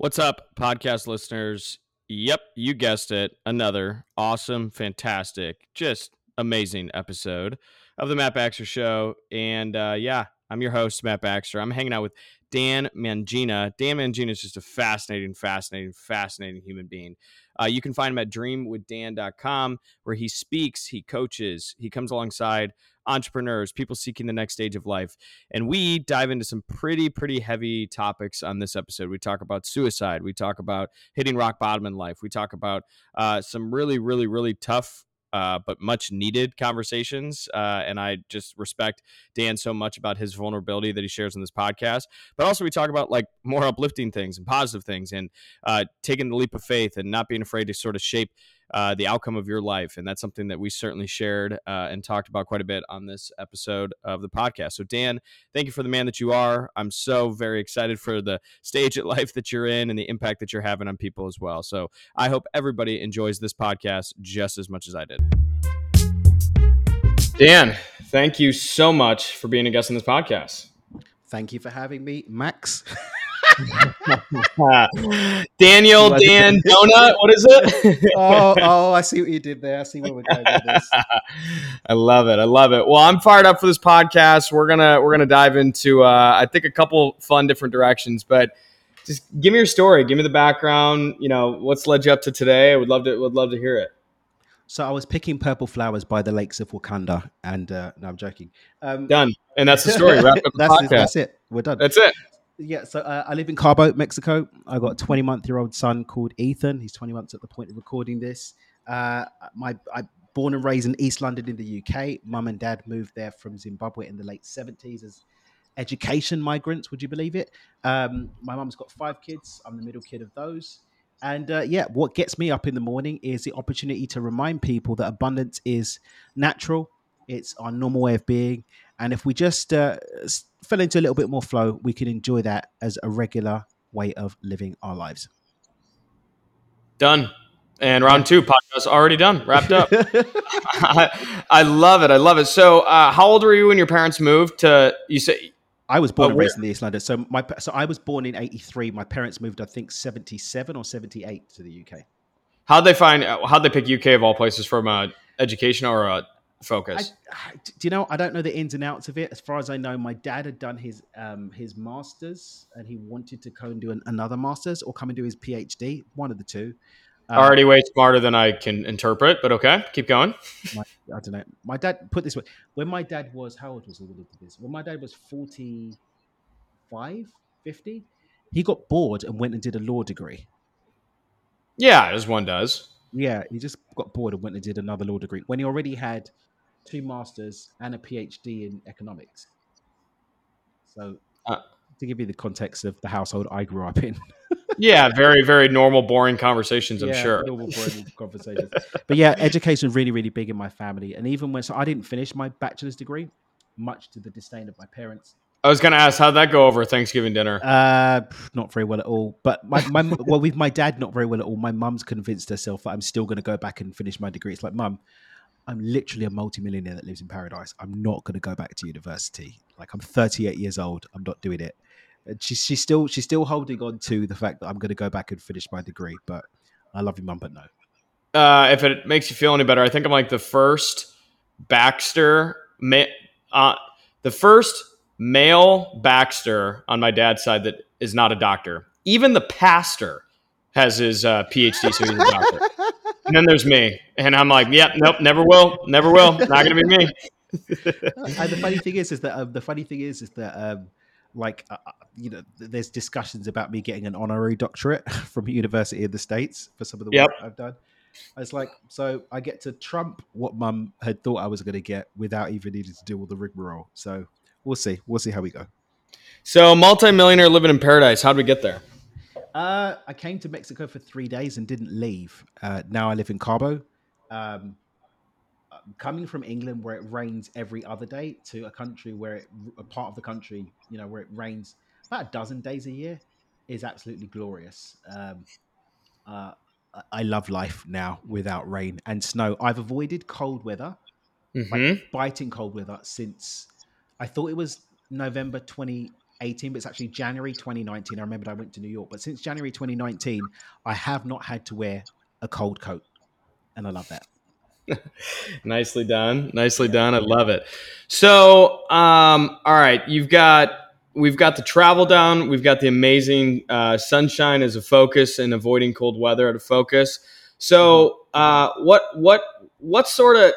What's up, podcast listeners? Yep, you guessed it. Another awesome, fantastic, just amazing episode of the Matt Baxter Show. And uh, yeah, I'm your host, Matt Baxter. I'm hanging out with Dan Mangena. Dan Mangena is just a fascinating, fascinating, fascinating human being. Uh, you can find him at dreamwithdan.com, where he speaks, he coaches, he comes alongside entrepreneurs, people seeking the next stage of life. And we dive into some pretty, pretty heavy topics on this episode. We talk about suicide, we talk about hitting rock bottom in life, we talk about uh, some really, really, really tough uh, but much needed conversations. Uh, and I just respect Dan so much about his vulnerability that he shares in this podcast. But also, we talk about like more uplifting things and positive things and uh, taking the leap of faith and not being afraid to sort of shape uh, the outcome of your life. And that's something that we certainly shared uh, and talked about quite a bit on this episode of the podcast. So, Dan, thank you for the man that you are. I'm so very excited for the stage of life that you're in and the impact that you're having on people as well. So, I hope everybody enjoys this podcast just as much as I did. Dan, thank you so much for being a guest on this podcast. Thank you for having me, Max. Daniel, Dan, Donut. What is it? oh, oh, I see what you did there. I see where we're going with this. I love it. I love it. Well, I'm fired up for this podcast. We're gonna we're gonna dive into uh, I think a couple fun different directions, but just give me your story. Give me the background. You know, what's led you up to today. I would love to would love to hear it. So I was picking purple flowers by the lakes of Wakanda, and uh, no, I'm joking. Um, done, and that's the story. Wrapped up the that's, podcast. it, that's it. We're done. That's it. Yeah, so uh, I live in Cabo, Mexico. I got a 20 month year old son called Ethan. He's 20 months at the point of recording this. Uh, my I born and raised in East London in the UK. Mum and dad moved there from Zimbabwe in the late 70s as education migrants. Would you believe it? Um, my mum's got five kids. I'm the middle kid of those. And uh, yeah, what gets me up in the morning is the opportunity to remind people that abundance is natural. It's our normal way of being, and if we just uh, fell into a little bit more flow, we can enjoy that as a regular way of living our lives. Done. And round two podcast already done, wrapped up. I, I, love it. I love it. So, uh, how old were you when your parents moved to? You say I was born oh, and raised in the East London. So my so I was born in '83. My parents moved, I think, '77 or '78 to the UK. How'd they find? How'd they pick UK of all places from a education or a focus? I, do you know? I don't know the ins and outs of it. As far as I know, my dad had done his um, his masters, and he wanted to go and do an, another masters or come and do his PhD. One of the two. Um, Already way smarter than I can interpret, but okay, keep going. My, I don't know. My dad put this way: when my dad was how old was he when he did this? When my dad was 45, 50, he got bored and went and did a law degree. Yeah, as one does. Yeah, he just got bored and went and did another law degree when he already had two masters and a PhD in economics. So, uh, to give you the context of the household I grew up in. yeah, very, very normal, boring conversations, I'm yeah, sure. Normal, boring conversations. But yeah, education really, really big in my family. And even when, so I didn't finish my bachelor's degree, much to the disdain of my parents. I was going to ask, how'd that go over Thanksgiving dinner? Uh, not very well at all. But my, my well, with my dad, not very well at all. My mum's convinced herself that I'm still going to go back and finish my degree. It's like, mum, I'm literally a multimillionaire that lives in paradise. I'm not going to go back to university. Like I'm 38 years old. I'm not doing it. And she's she's still she's still holding on to the fact that I'm going to go back and finish my degree. But I love you, mum, but no. Uh, if it makes you feel any better, I think I'm like the first Baxter, uh, the first male Baxter on my dad's side that is not a doctor. Even the pastor has his uh, PhD, so he's a doctor. and then there's me, and I'm like, yep, nope, never will, never will, not gonna be me. and the funny thing is, is that um, the funny thing is, is that um, like uh, uh you know, there's discussions about me getting an honorary doctorate from University of the States for some of the work. I've done. It's like, so I get to trump what Mum had thought I was going to get without even needing to do all the rigmarole. So we'll see. We'll see how we go. So, multimillionaire living in paradise. How did we get there? Uh, I came to Mexico for three days and didn't leave. Uh, now I live in Cabo. Um, coming from England, where it rains every other day, to a country where it, a part of the country, you know, where it rains about a dozen days a year, is absolutely glorious. Um, uh, I love life now without rain and snow. I've avoided cold weather, mm-hmm. like biting cold weather, since I thought it was November 20 18, but it's actually January 2019. I remembered I went to New York, but since January 2019, I have not had to wear a cold coat, and I love that. Nicely done. Nicely done. I love it. So, um, all right, you've got we've got the travel down. We've got the amazing uh, sunshine as a focus and avoiding cold weather at a focus. So, uh, what what what sort of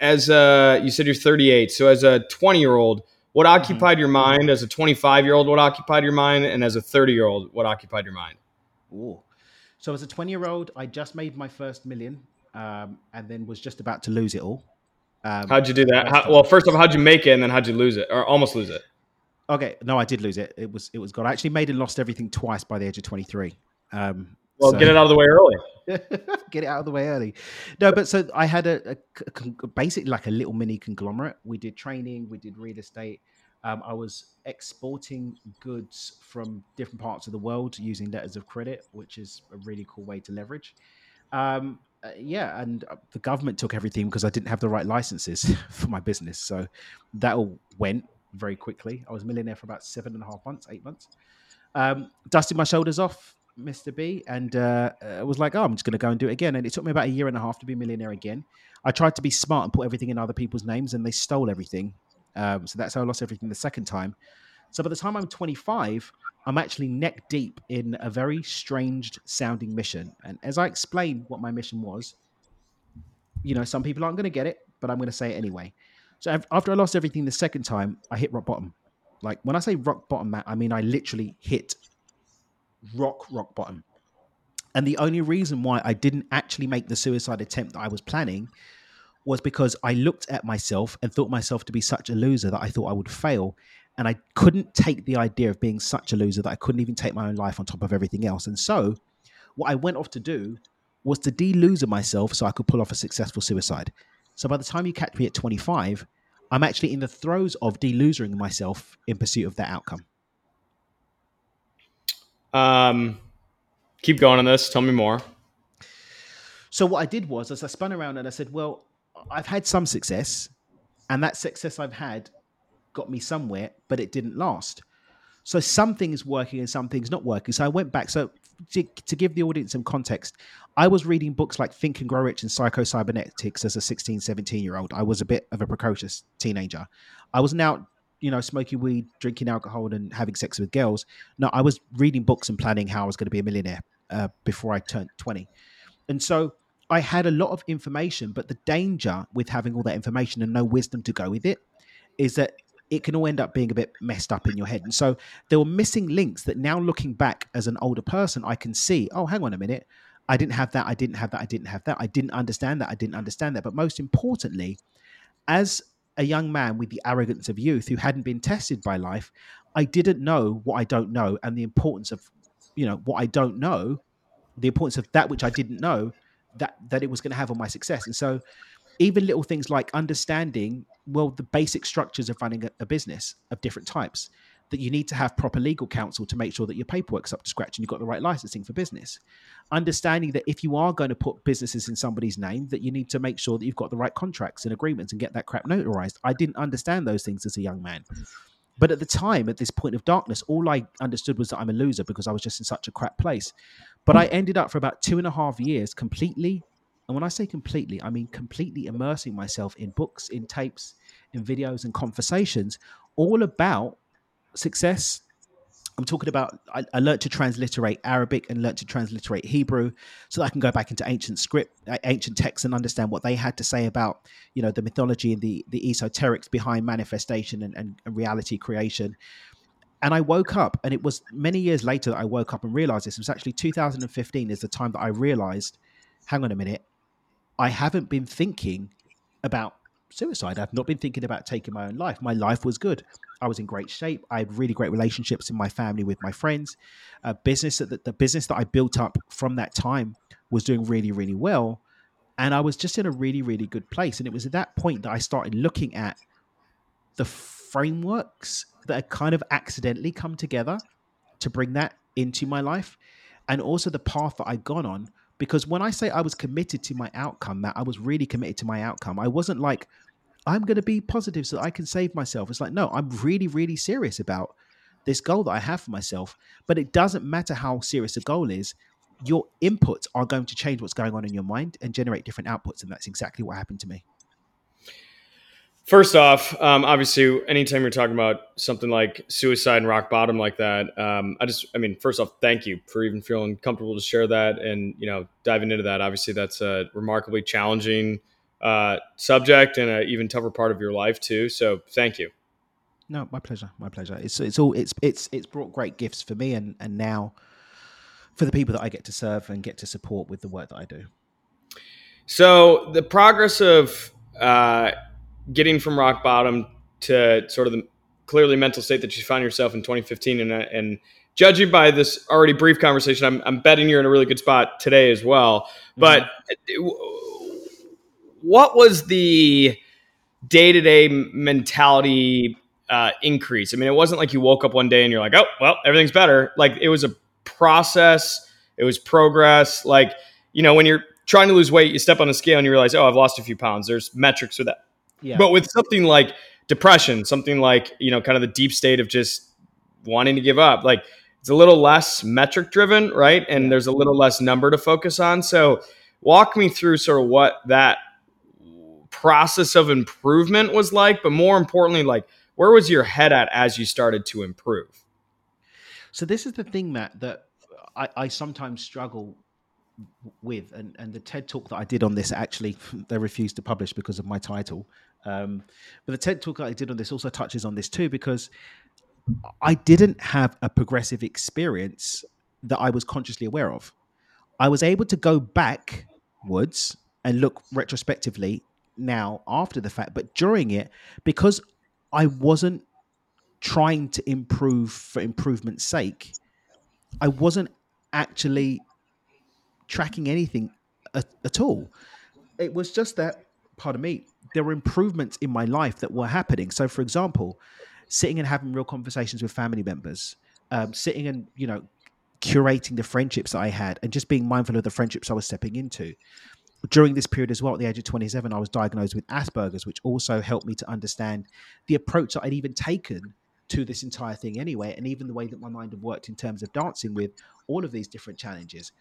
as a, you said you're 38. So as a 20 year old, what mm-hmm. occupied mm-hmm. your mind? As a 25 year old, what occupied your mind? And as a 30 year old, what occupied your mind? Ooh. So as a 20 year old, I just made my first million um, and then was just about to lose it all. Um, how'd you do that? How, well, first of all, how'd you make it, and then how'd you lose it, or almost lose it? Okay, no, I did lose it. It was it was gone. I actually made and lost everything twice by the age of twenty three. Um, well, so. get it out of the way early. get it out of the way early. No, but so I had a, a, basically like a little mini conglomerate. We did training, we did real estate. Um, I was exporting goods from different parts of the world using letters of credit, which is a really cool way to leverage. Um, uh, yeah, and uh, the government took everything because I didn't have the right licenses for my business. So that all went very quickly. I was a millionaire for about seven and a half months, eight months. Um, dusted my shoulders off, Mr. B, and uh, I was like, oh, I'm just going to go and do it again. And it took me about a year and a half to be a millionaire again. I tried to be smart and put everything in other people's names, and they stole everything. Um, so that's how I lost everything the second time. So by the time I'm 25, I'm actually neck deep in a very strange sounding mission. And as I explained what my mission was, you know, some people aren't going to get it, but I'm going to say it anyway. So after I lost everything the second time, I hit rock bottom. Like when I say rock bottom, Matt, I mean I literally hit rock rock bottom. And the only reason why I didn't actually make the suicide attempt that I was planning was because I looked at myself and thought myself to be such a loser that I thought I would fail and I couldn't take the idea of being such a loser that I couldn't even take my own life on top of everything else. And so, what I went off to do was to de-loser myself so I could pull off a successful suicide. So by the time you catch me at 25, I'm actually in the throes of de-losering myself in pursuit of that outcome. Um, keep going on this. Tell me more. So what I did was, as I spun around and I said, "Well, I've had some success, and that success I've had got me somewhere, but it didn't last. So something is working and something's not working. So I went back. So to, to, give the audience some context, I was reading books like Think and Grow Rich and Psycho Cybernetics as a 16, 17 year old. I was a bit of a precocious teenager. I was now, you know, smoking weed, drinking alcohol, and having sex with girls. No, I was reading books and planning how I was going to be a millionaire uh, before I turned 20. And so I had a lot of information, but the danger with having all that information and no wisdom to go with it is that it can all end up being a bit messed up in your head. And so there were missing links that now looking back as an older person, I can see, oh, hang on a minute. I didn't have that. I didn't have that. I didn't have that. I didn't understand that. I didn't understand that. But most importantly, as a young man with the arrogance of youth who hadn't been tested by life, I didn't know what I don't know and the importance of, you know, what I don't know, the importance of that which I didn't know that that it was going to have on my success. And so even little things like understanding well the basic structures of running a, a, business of different types that you need to have proper legal counsel to make sure that your paperwork's up to scratch and you've got the right licensing for business. Understanding that if you are going to put businesses in somebody's name that you need to make sure that you've got the right contracts and agreements and get that crap notarized. I didn't understand those things as a young man. But at the time at this point of darkness all i understood was that i'm a loser because i was just in such a crap place. But i ended up for about two and a half years completely and when I say completely, I mean completely immersing myself in books, in tapes, in videos, and conversations all about success. I'm talking about I, I learned to transliterate Arabic and learned to transliterate Hebrew so that I can go back into ancient script, ancient texts, and understand what they had to say about you know the mythology and the the esoterics behind manifestation and, and, and reality creation and I woke up, and it was many years later that I woke up and realized this. It was actually 2015 is the time that I realized, hang on a minute, I haven't been thinking about suicide. I've not been thinking about taking my own life. My life was good. I was in great shape. I had really great relationships in my family with my friends. Business that the, the business that I built up from that time was doing really, really well. And I was just in a really, really good place. And it was at that point that I started looking at the frameworks that had kind of accidentally come together to bring that into my life. And also the path that I'd gone on because when I say I was committed to my outcome, that I was really committed to my outcome. I wasn't like, I'm going to be positive so I can save myself. It's like, no, I'm really, really serious about this goal that I have for myself. But it doesn't matter how serious a goal is. Your inputs are going to change what's going on in your mind and generate different outputs, and that's exactly what happened to me. First off, um, obviously, anytime you're talking about something like suicide and rock bottom like that, um, I just, I mean, first off, thank you for even feeling comfortable to share that and you know diving into that. Obviously, that's a remarkably challenging uh, subject and an even tougher part of your life too. So, thank you. No, my pleasure. My pleasure. It's it's all it's it's it's brought great gifts for me and and now for the people that I get to serve and get to support with the work that I do. So the progress of uh, getting from rock bottom to sort of the clearly mental state that you found yourself in 2015 and, uh, and judging by this already brief conversation I'm, I'm, betting you're in a really good spot today as well. But mm-hmm. what was the day-to-day mentality uh, increase? I mean it wasn't like you woke up one day and you're like oh well everything's better. Like it was a process it was progress. Like you know when you're trying to lose weight you step on a scale and you realize oh i've lost a few pounds. There's metrics for that yeah. But with something like depression, something like, you know, kind of the deep state of just wanting to give up, like it's a little less metric driven, right? And there's a little less number to focus on. So walk me through sort of what that process of improvement was like, but more importantly, like where was your head at as you started to improve? So this is the thing, Matt, that I, I sometimes struggle with and, and the ted talk that i did on this actually they refused to publish because of my title um, but the TED talk I did on this also touches on this too, because I didn't have a progressive experience that I was consciously aware of. I was able to go backwards and look retrospectively now after the fact, but during it, because I wasn't trying to improve for improvement's sake, I wasn't actually tracking anything at, at all. It was just that, pardon me, there were improvements in my life that were happening. So, for example, sitting and having real conversations with family members, um, sitting and you know curating the friendships that I had, and just being mindful of the friendships I was stepping into. During this period as well, at the age of 27, I was diagnosed with Asperger's, which also helped me to understand the approach that I'd even taken to this entire thing anyway, and even the way that my mind had worked in terms of dancing with all of these different challenges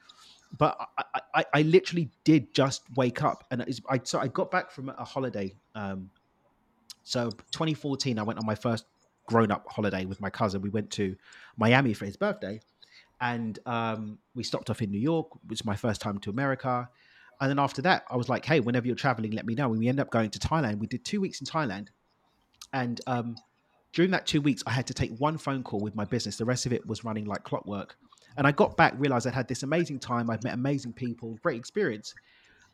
but I, I, I, literally did just wake up and I so I got back from a holiday. Um, so 2014, I went on my first grown up holiday with my cousin. We went to Miami for his birthday, and um, we stopped off in New York, which was my first time to America. And then after that, I was like, "Hey, whenever you're traveling, let me know." And we ended up going to Thailand. We did two weeks in Thailand, and um, during that two weeks, I had to take one phone call with my business. The rest of it was running like clockwork. And I got back, realized I'd had this amazing time. I'd met amazing people, great experience.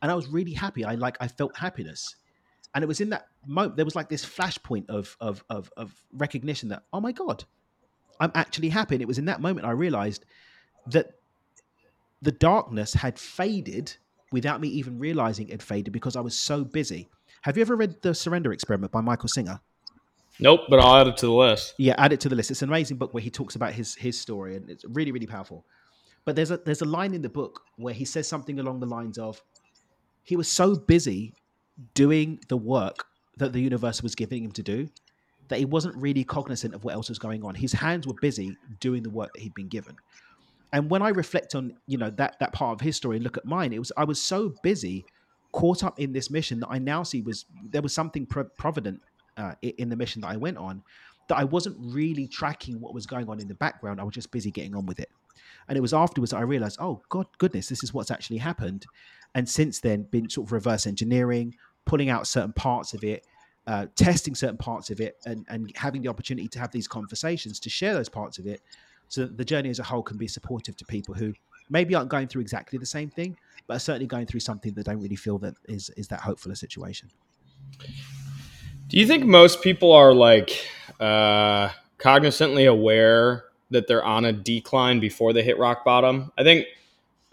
And I was really happy. I like, I felt happiness. And it was in that moment, there was like this flashpoint of, of, of, of recognition that, oh my God, I'm actually happy. And it was in that moment I realized that the darkness had faded without me even realizing it faded because I was so busy. Have you ever read The Surrender Experiment by Michael Singer? Nope, but I'll add it to the list. Yeah, add it to the list. It's an amazing book where he talks about his his story, and it's really really powerful. But there's a there's a line in the book where he says something along the lines of, he was so busy doing the work that the universe was giving him to do that he wasn't really cognizant of what else was going on. His hands were busy doing the work that he'd been given. And when I reflect on you know that that part of his story and look at mine, it was I was so busy, caught up in this mission that I now see was there was something pro- provident uh, in the mission that I went on that I wasn't really tracking what was going on in the background. I was just busy getting on with it. And it was afterwards that I realized, oh God, goodness, this is what's actually happened. And since then, been sort of reverse engineering, pulling out certain parts of it, uh, testing certain parts of it, and, and having the opportunity to have these conversations to share those parts of it, so that the journey as a whole can be supportive to people who maybe aren't going through exactly the same thing, but are certainly going through something that don't really feel that is is that hopeful a situation. Do you think most people are like uh, cognizantly aware that they're on a decline before they hit rock bottom? I think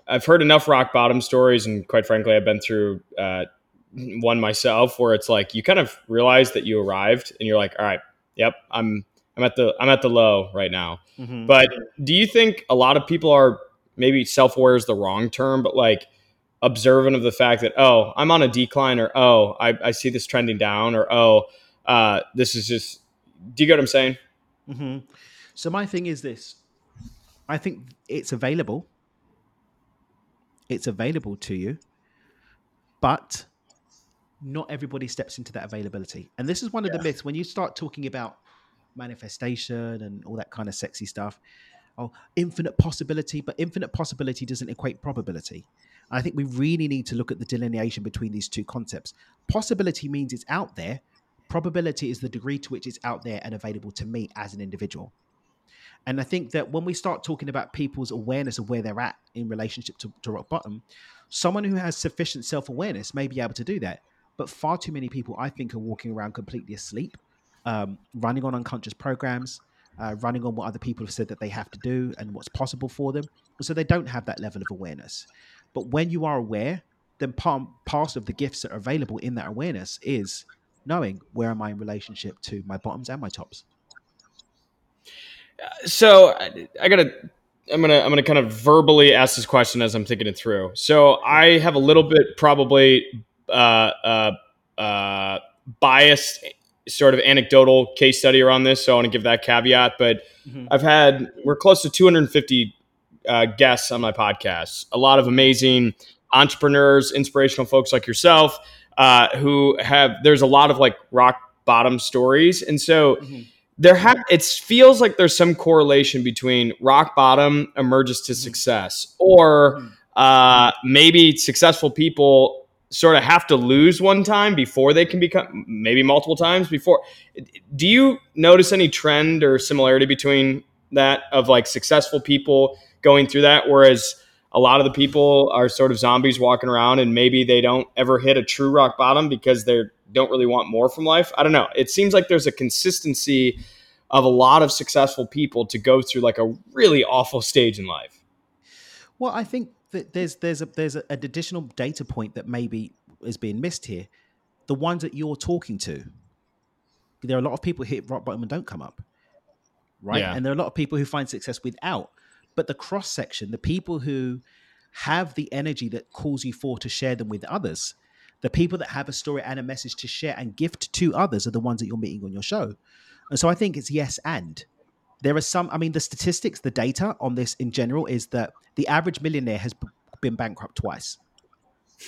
I've heard enough rock bottom stories, and quite frankly, I've been through uh, one myself where it's like you kind of realize that you arrived, and you're like, "All right, yep, I'm I'm at the I'm at the low right now." Mm-hmm. But do you think a lot of people are maybe self aware is the wrong term, but like observant of the fact that oh i'm on a decline or oh i, I see this trending down or oh uh, this is just do you get what i'm saying mm-hmm. So my thing is this: I think it's available. It's available to you, but not everybody steps into that availability. And this is one of Yeah. the myths when you start talking about manifestation and all that kind of sexy stuff. Oh, infinite possibility, but infinite possibility doesn't equate probability. I think we really need to look at the delineation between these two concepts. Possibility means it's out there. Probability is the degree to which it's out there and available to me as an individual. And I think that when we start talking about people's awareness of where they're at in relationship to, to rock bottom, someone who has sufficient self awareness may be able to do that. But far too many people, I think, are walking around completely asleep, um, running on unconscious programs, uh, running on what other people have said that they have to do and what's possible for them. So they don't have that level of awareness. But when you are aware, then part, part of the gifts that are available in that awareness is knowing where am I in relationship to my bottoms and my tops. so I, gotta i'm gonna i'm gonna kind of verbally ask this question as i'm thinking it through so i have a little bit probably uh, uh, uh, biased sort of anecdotal case study around this so i want to give that caveat but Mhm. i've had we're close to 250 uh, guests on my podcast. A lot of amazing entrepreneurs inspirational folks like yourself uh, who have there's a lot of like rock bottom stories. And so Mhm. there ha- it feels like there's some correlation between rock bottom emerges to success or uh, maybe successful people sort of have to lose one time before they can become maybe multiple times before. Do you notice any trend or similarity between that of like successful people going through that whereas a lot of the people are sort of zombies walking around and maybe they don't ever hit a true rock bottom because they don't really want more from life i don't know it seems like there's a consistency of a lot of successful people to go through like a really awful stage in life Well, I think that there's there's a there's a, an additional data point that maybe is being missed here. The ones that you're talking to, there are a lot of people who hit rock bottom and don't come up, right? Yeah. And there are a lot of people who find success without. But the cross section, the people who have the energy that calls you for to share them with others, the people that have a story and a message to share and gift to others are the ones that you're meeting on your show. And so I think it's yes and. There are some i mean the statistics the data on this in general is that the average millionaire has been bankrupt twice.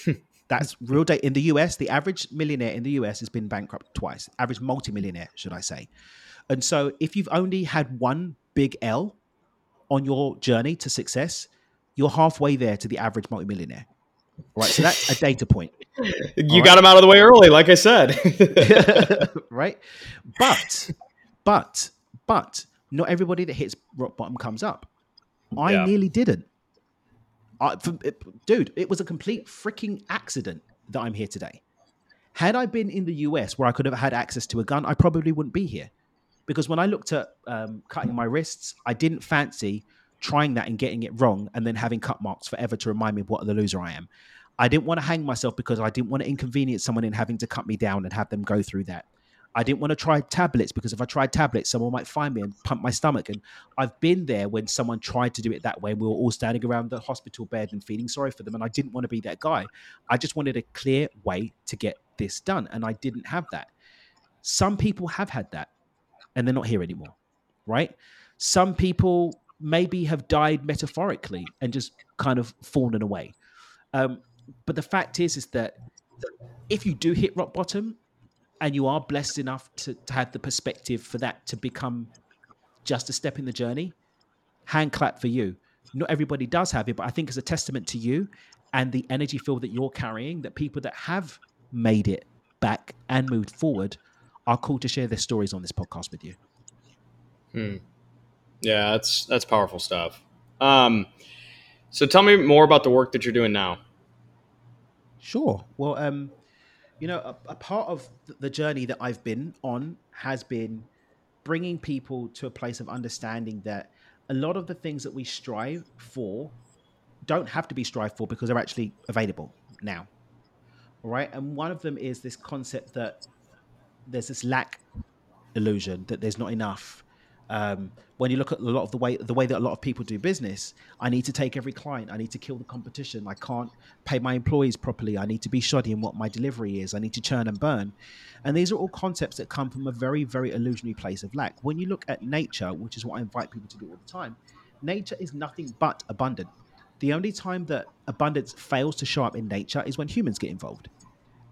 That's real data in the us the average millionaire in the us has been bankrupt twice average multimillionaire should i say. And so if you've only had one big l on your journey to success you're halfway there to the average multimillionaire right so that's a data point you All got him out of the way early like i said right? But, but, but, not everybody that hits rock bottom comes up. I Yeah. nearly didn't. I, for, it- dude, it was a complete freaking accident that I'm here today. Had I been in the US where I could have had access to a gun, I probably wouldn't be here. Because when I looked at um, cutting my wrists, I didn't fancy trying that and getting it wrong and then having cut marks forever to remind me of what the loser I am. I didn't want to hang myself because I didn't want to inconvenience someone in having to cut me down and have them go through that. I didn't want to try tablets because if I tried tablets, someone might find me and pump my stomach. And I've been there when someone tried to do it that way. And we were all standing around the hospital bed and feeling sorry for them. And I didn't want to be that guy. I just wanted a clear way to get this done. And I didn't have that. Some people have had that and they're not here anymore, right? Some people maybe have died metaphorically and just kind of fallen away. Um, but the fact is, is that if you do hit rock bottom and you are blessed enough to, to have the perspective for that to become just a step in the journey, hand clap for you. Not everybody does have it, but I think it's a testament to you and the energy field that you're carrying that people that have made it back and moved forward are called to share their stories on this podcast with you. Hmm. Yeah, that's that's powerful stuff. Um, so tell me more about the work that you're doing now. Sure. Well, um, you know, a, a part of the journey that I've been on has been bringing people to a place of understanding that a lot of the things that we strive for don't have to be strived for because they're actually available now. All right. And one of them is this concept that there's this lack illusion that there's not enough. Um, when you look at a lot of the way the way that a lot of people do business, I need to take every client. I need to kill the competition. I can't pay my employees properly. I need to be shoddy in what my delivery is. I need to churn and burn. And these are all concepts that come from a very, very illusionary place of lack. When you look at nature, which is what I invite people to do all the time, nature is nothing but abundant. The only time that abundance fails to show up in nature is when humans get involved.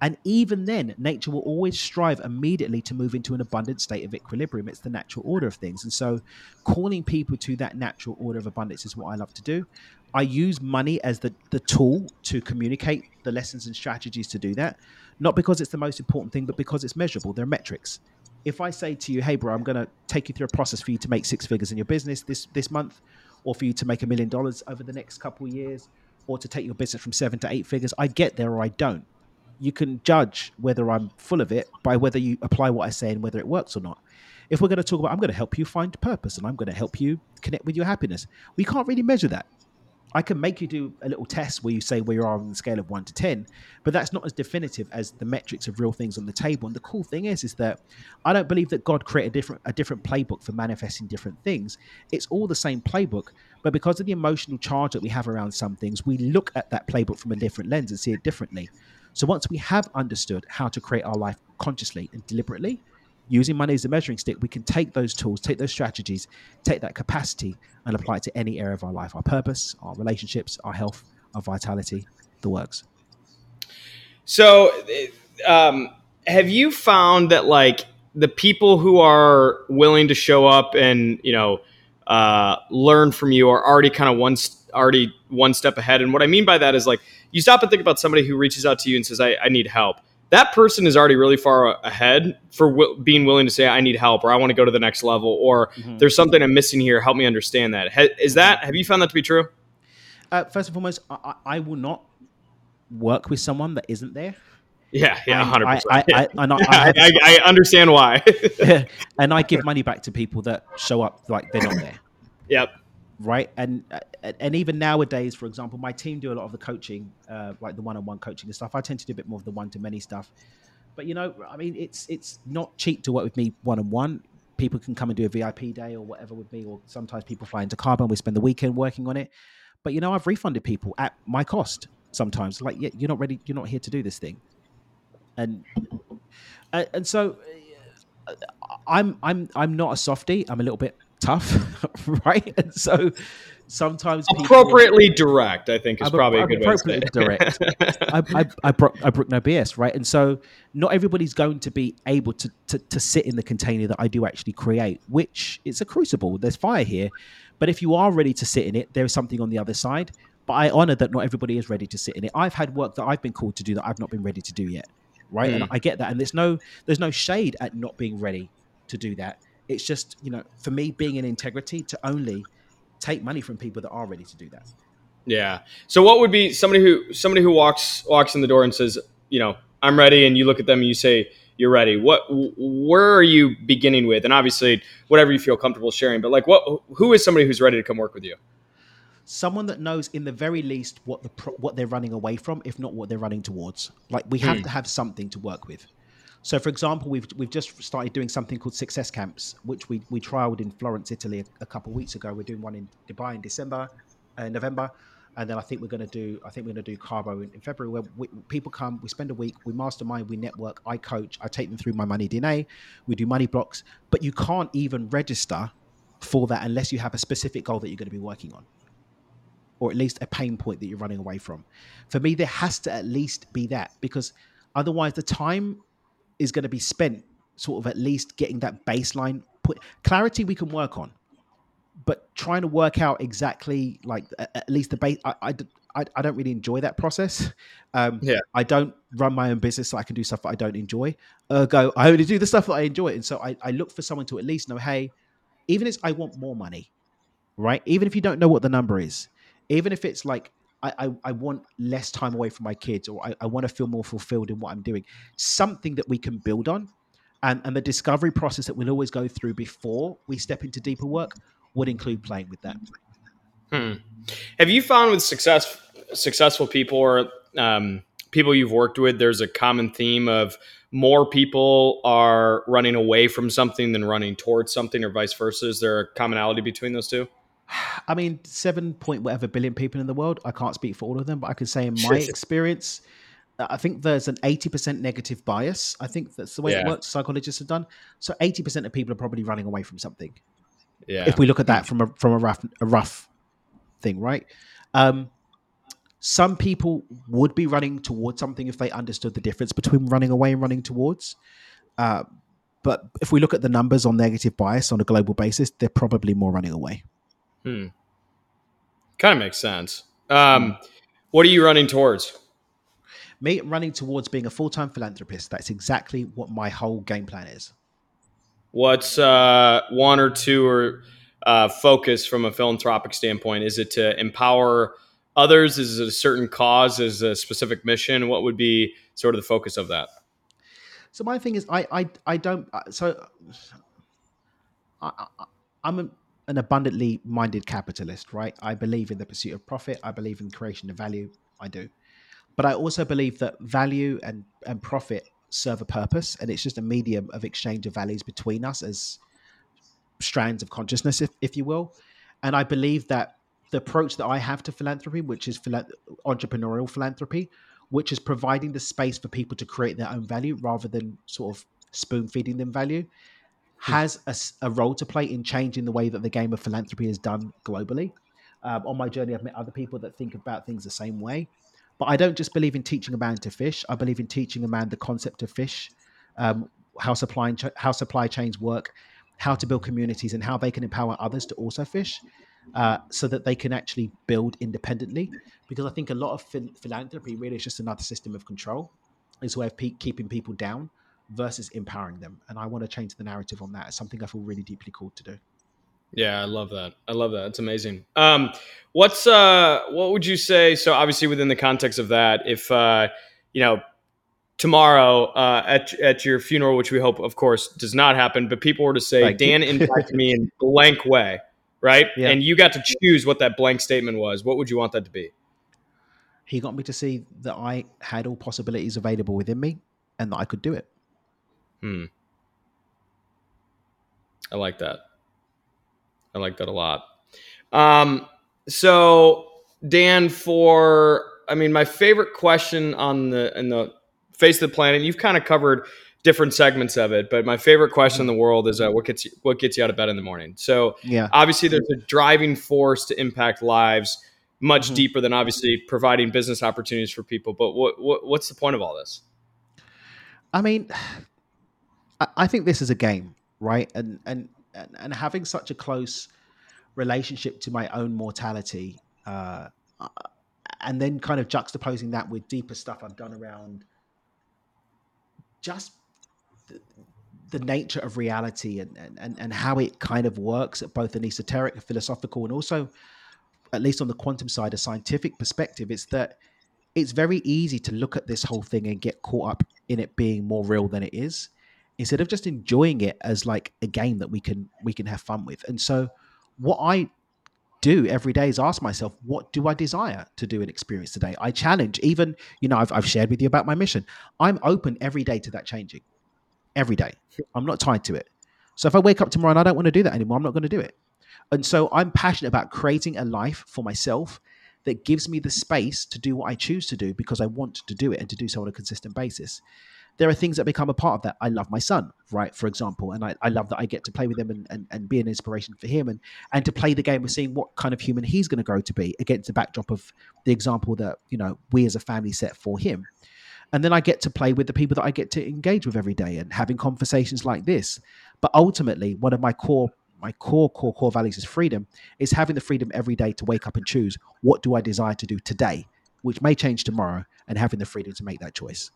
And even then, nature will always strive immediately to move into an abundant state of equilibrium. It's the natural order of things. And so, calling people to that natural order of abundance is what I love to do. I use money as the, the tool to communicate the lessons and strategies to do that. Not because it's the most important thing, but because it's measurable. There are metrics. If I say to you, hey, bro, I'm going to take you through a process for you to make six figures in your business this, this month, or for you to make a million dollars over the next couple of years, or to take your business from seven to eight figures, I get there or I don't you can judge whether I'm full of it by whether you apply what I say and whether it works or not. If we're going to talk about, I'm going to help you find purpose and I'm going to help you connect with your happiness, we can't really measure that. I can make you do a little test where you say where you are on the scale of one to 10, but that's not as definitive as the metrics of real things on the table. And the cool thing is, is that I don't believe that God created a different, a different playbook for manifesting different things. It's all the same playbook, but because of the emotional charge that we have around some things, we look at that playbook from a different lens and see it differently. So once we have understood how to create our life consciously and deliberately, using money as a measuring stick, we can take those tools, take those strategies, take that capacity, and apply it to any area of our life our purpose, our relationships, our health, our vitality, the works. So, um, have you found that like the people who are willing to show up and, you know, uh, learn from you are already kind of one, already one step ahead? And what I mean by that is like, you stop and think about somebody who reaches out to you and says, I, I need help. That person is already really far ahead for w- being willing to say, I need help, or I want to go to the next level, or mm-hmm. there's something I'm missing here. Help me understand that. Ha- is that, have you found that to be true? Uh, first and foremost, I, I will not work with someone that isn't there. Yeah, yeah, hundred percent. I, I, I, I, I, understand why. and I give money back to people that show up like they're not there. Yep right? And uh, and even nowadays, for example, my team do a lot of the coaching, uh, like the one-on-one coaching and stuff. I tend to do a bit more of the one-to-many stuff. But you know, I mean, it's it's not cheap to work with me one-on-one. People can come and do a VIP day or whatever with me, or sometimes people fly into Cabo. We spend the weekend working on it. But you know, I've refunded people at my cost sometimes. Like, yeah, you're not ready. You're not here to do this thing. And and, and so uh, I'm I'm I'm not a softie. I'm a little bit tough, right? And so sometimes appropriately people, direct, I think is I'm probably a, a good appropriately direct. I, I, I, brook, I brook no BS, right? And so not everybody's going to be able to, to to sit in the container that I do actually create, which it's a crucible. There's fire here, but if you are ready to sit in it, there is something on the other side. But I honor that not everybody is ready to sit in it. I've had work that I've been called to do that I've not been ready to do yet, right? Mm. And I get that, and there's no there's no shade at not being ready to do that it's just, you know, for me being in integrity to only take money from people that are ready to do that. Yeah. So what would be somebody who somebody who walks walks in the door and says, you know, I'm ready and you look at them and you say you're ready. What where are you beginning with? And obviously whatever you feel comfortable sharing, but like what who is somebody who's ready to come work with you? Someone that knows in the very least what the what they're running away from, if not what they're running towards. Like we have hmm. to have something to work with. So, for example, we've we've just started doing something called success camps, which we we trialed in Florence, Italy, a, a couple of weeks ago. We're doing one in Dubai in December, uh, November, and then I think we're going to do I think we're going to do Cabo in, in February, where we, people come, we spend a week, we mastermind, we network, I coach, I take them through my money DNA, we do money blocks, but you can't even register for that unless you have a specific goal that you're going to be working on or at least a pain point that you're running away from. For me, there has to at least be that because otherwise, the time is going to be spent sort of at least getting that baseline put clarity we can work on but trying to work out exactly like at least the base I, I, I, don't really enjoy that process. Um, yeah. I don't run my own business so i can do stuff that i don't enjoy. Ergo i only do the stuff that i enjoy and so I, I look for someone to at least know hey even if i want more money right? Even if you don't know what the number is even if it's like I, I, I, want less time away from my kids or I, I want to feel more fulfilled in what I'm doing. Something that we can build on. And, and the discovery process that we'll always go through before we step into deeper work would include playing with that. Hmm. Have you found with success successful people or um, people you've worked with, there's a common theme of more people are running away from something than running towards something, or vice versa? Is there a commonality between those two? I mean, seven point whatever billion people in the world. I can't speak for all of them, but I can say in my experience, I think there's an 80% negative bias. I think that's the way yeah. it works. Psychologists have done. So 80% of people are probably running away from something. Yeah. If we look at that from a from a rough a rough thing, right? Um, some people would be running towards something if they understood the difference between running away and running towards. Uh, but if we look at the numbers on negative bias on a global basis, they're probably more running away. Hmm. Kind of makes sense. Um. What are you running towards? Me running towards being a full time philanthropist. That's exactly what my whole game plan is. What's uh, one or two or uh, focus from a philanthropic standpoint? Is it to empower others? Is it a certain cause? Is a specific mission? What would be sort of the focus of that? So my thing is, I I, I don't. Uh, so I, am a, an abundantly minded capitalist, right? I believe in the pursuit of profit. I believe in creation of value. I do, but I also believe that value and and profit serve a purpose, and it's just a medium of exchange of values between us as strands of consciousness, if, if you will. And I believe that the approach that I have to philanthropy, which is entrepreneurial philanthropy, which is providing the space for people to create their own value rather than sort of spoon feeding them value. Has a, a, role to play in changing the way that the game of philanthropy is done globally. Um, on my journey, I've met other people that think about things the same way. But I don't just believe in teaching a man to fish. I believe in teaching a man the concept of fish, um, how supply how supply chains work, how to build communities, and how they can empower others to also fish uh, so that they can actually build independently. Because I think a lot of ph- philanthropy really is just another system of control, is a way of pe- keeping people down versus empowering them. And I want to change the narrative on that. It's something I feel really deeply called to do. Yeah, I love that. I love that. It's amazing. Um, what's uh, what would you say? So obviously, within the context of that, if uh, you know, tomorrow uh, at at your funeral, which we hope, of course, does not happen, but people were to say, Dan impacted me in blank way right? Yeah. And you got to choose what that blank statement was. What would you want that to be? He got me to see that I had all possibilities available within me and that I could do it. Hmm. I like that. I like that a lot. Um, so Dan, for I mean, my favorite question on the in the face of the planet, you've kind of covered different segments of it. But my favorite question in the world is uh, what gets you, what gets you out of bed in the morning. So yeah, obviously there's a driving force to impact lives much mm-hmm. deeper than obviously providing business opportunities for people. But what, what what's the point of all this? I mean, I think this is a game, right? And and and having such a close relationship to my own mortality, uh, and then kind of juxtaposing that with deeper stuff I've done around just the nature of reality and, and, and how it kind of works at both an esoteric, philosophical, and also, at least on the quantum side, a scientific perspective, it's that it's very easy to look at this whole thing and get caught up in it being more real than it is, instead of just enjoying it as like a game that we can we can have fun with. And so, what I do every day is ask myself, what do I desire to do and experience today? I challenge, even, you know, I've, I've shared with you about my mission. I'm open every day to that changing every day. I'm not tied to it. So if I wake up tomorrow and I don't want to do that anymore, I'm not going to do it. And so I'm passionate about creating a life for myself that gives me the space to do what I choose to do because I want to do it and to do so on a consistent basis. There are things that become a part of that. I love my son, right, for example, and I, I love that I get to play with him and, and, and be an inspiration for him and, and to play the game of seeing what kind of human he's going to grow to be against the backdrop of the example that, you know, we as a family set for him and then I get to play with the people that I get to engage with every day and having conversations like this. But ultimately, one of my core my core core core values is freedom is having the freedom every day to wake up and choose what do I desire to do today, which may change tomorrow, and having the freedom to make that choice.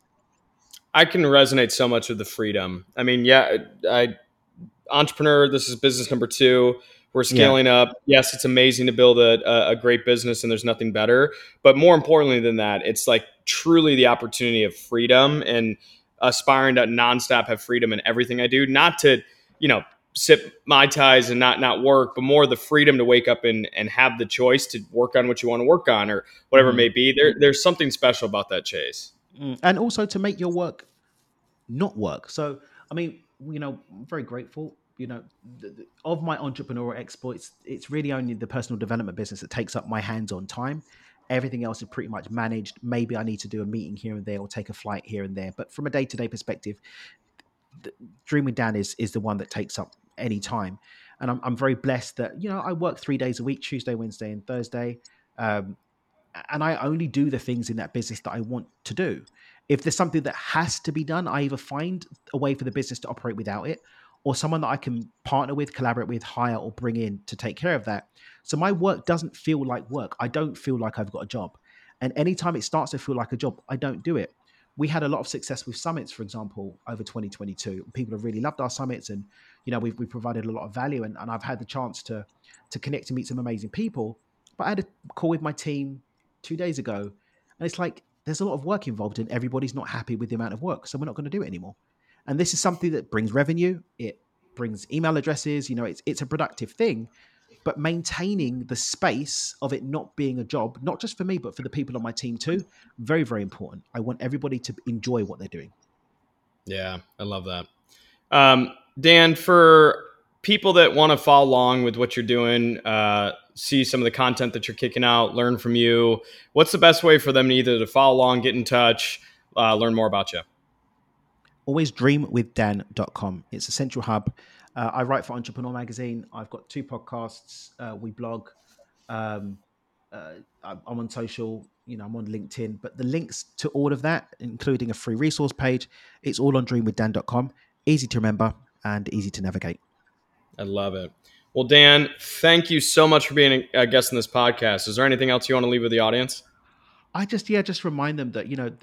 I can resonate so much with the freedom. I mean, yeah, I entrepreneur. This is business number two. We're scaling yeah. up. Yes, it's amazing to build a, a great business, and there's nothing better. But more importantly than that, it's like truly the opportunity of freedom and aspiring to nonstop have freedom in everything I do. Not to, you know, sip mai tais and not not work, but more the freedom to wake up and and have the choice to work on what you want to work on or whatever mm. it may be. There, there's something special about that chase. Mm. And also to make your work not work. So, I mean, you know, I'm very grateful. You know, of my entrepreneurial exploits, it's really only the personal development business that takes up my hands-on time. Everything else is pretty much managed. Maybe I need to do a meeting here and there or take a flight here and there. But from a day-to-day perspective, Dream with Dan is is the one that takes up any time. And I'm, I'm very blessed that, you know, I work three days a week, Tuesday, Wednesday, and Thursday. Um, and I only do the things in that business that I want to do. If there's something that has to be done, I either find a way for the business to operate without it, or someone that I can partner with, collaborate with, hire, or bring in to take care of that. So my work doesn't feel like work. I don't feel like I've got a job. And anytime it starts to feel like a job, I don't do it. We had a lot of success with summits, for example, over 2022. People have really loved our summits, and you know we've, we've provided a lot of value. And, and I've had the chance to to connect and meet some amazing people. But I had a call with my team two days ago, and it's like there's a lot of work involved, and everybody's not happy with the amount of work, so we're not going to do it anymore. And this is something that brings revenue. It brings email addresses. You know, it's it's a productive thing, but maintaining the space of it not being a job, not just for me, but for the people on my team too, very very important. I want everybody to enjoy what they're doing. Yeah, I love that. Um, Dan, for people that want to follow along with what you're doing, uh, see some of the content that you're kicking out, learn from you, what's the best way for them either to follow along, get in touch, uh, learn more about you? Always dreamwithdan.com. It's a central hub. Uh, I write for Entrepreneur Magazine. I've got two podcasts. Uh, we blog. Um, uh, I'm on social. You know, I'm on LinkedIn. But the links to all of that, including a free resource page, it's all on dreamwithdan.com. Easy to remember and easy to navigate. I love it. Well, Dan, thank you so much for being a guest in this podcast. Is there anything else you want to leave with the audience? I just, yeah, just remind them that, you know,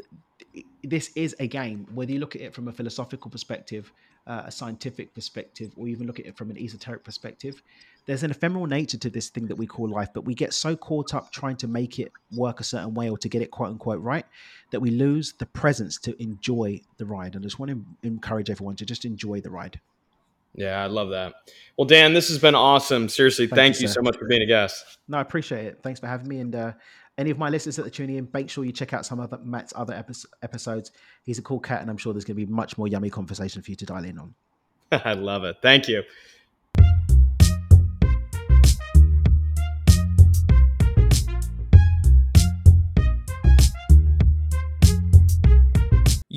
this is a game, whether you look at it from a philosophical perspective, uh, a scientific perspective, or even look at it from an esoteric perspective. There's an ephemeral nature to this thing that we call life, but we get so caught up trying to make it work a certain way or to get it quote unquote right that we lose the presence to enjoy the ride. And I just want to encourage everyone to just enjoy the ride. Yeah, I love that. Well, Dan, this has been awesome. Seriously, thank, thank you, you so much for being a guest. No, I appreciate it. Thanks for having me. And uh, any of my listeners that are tuning in, make sure you check out some of Matt's other episodes. He's a cool cat, and I'm sure there's going to be much more yummy conversation for you to dial in on. I love it. Thank you.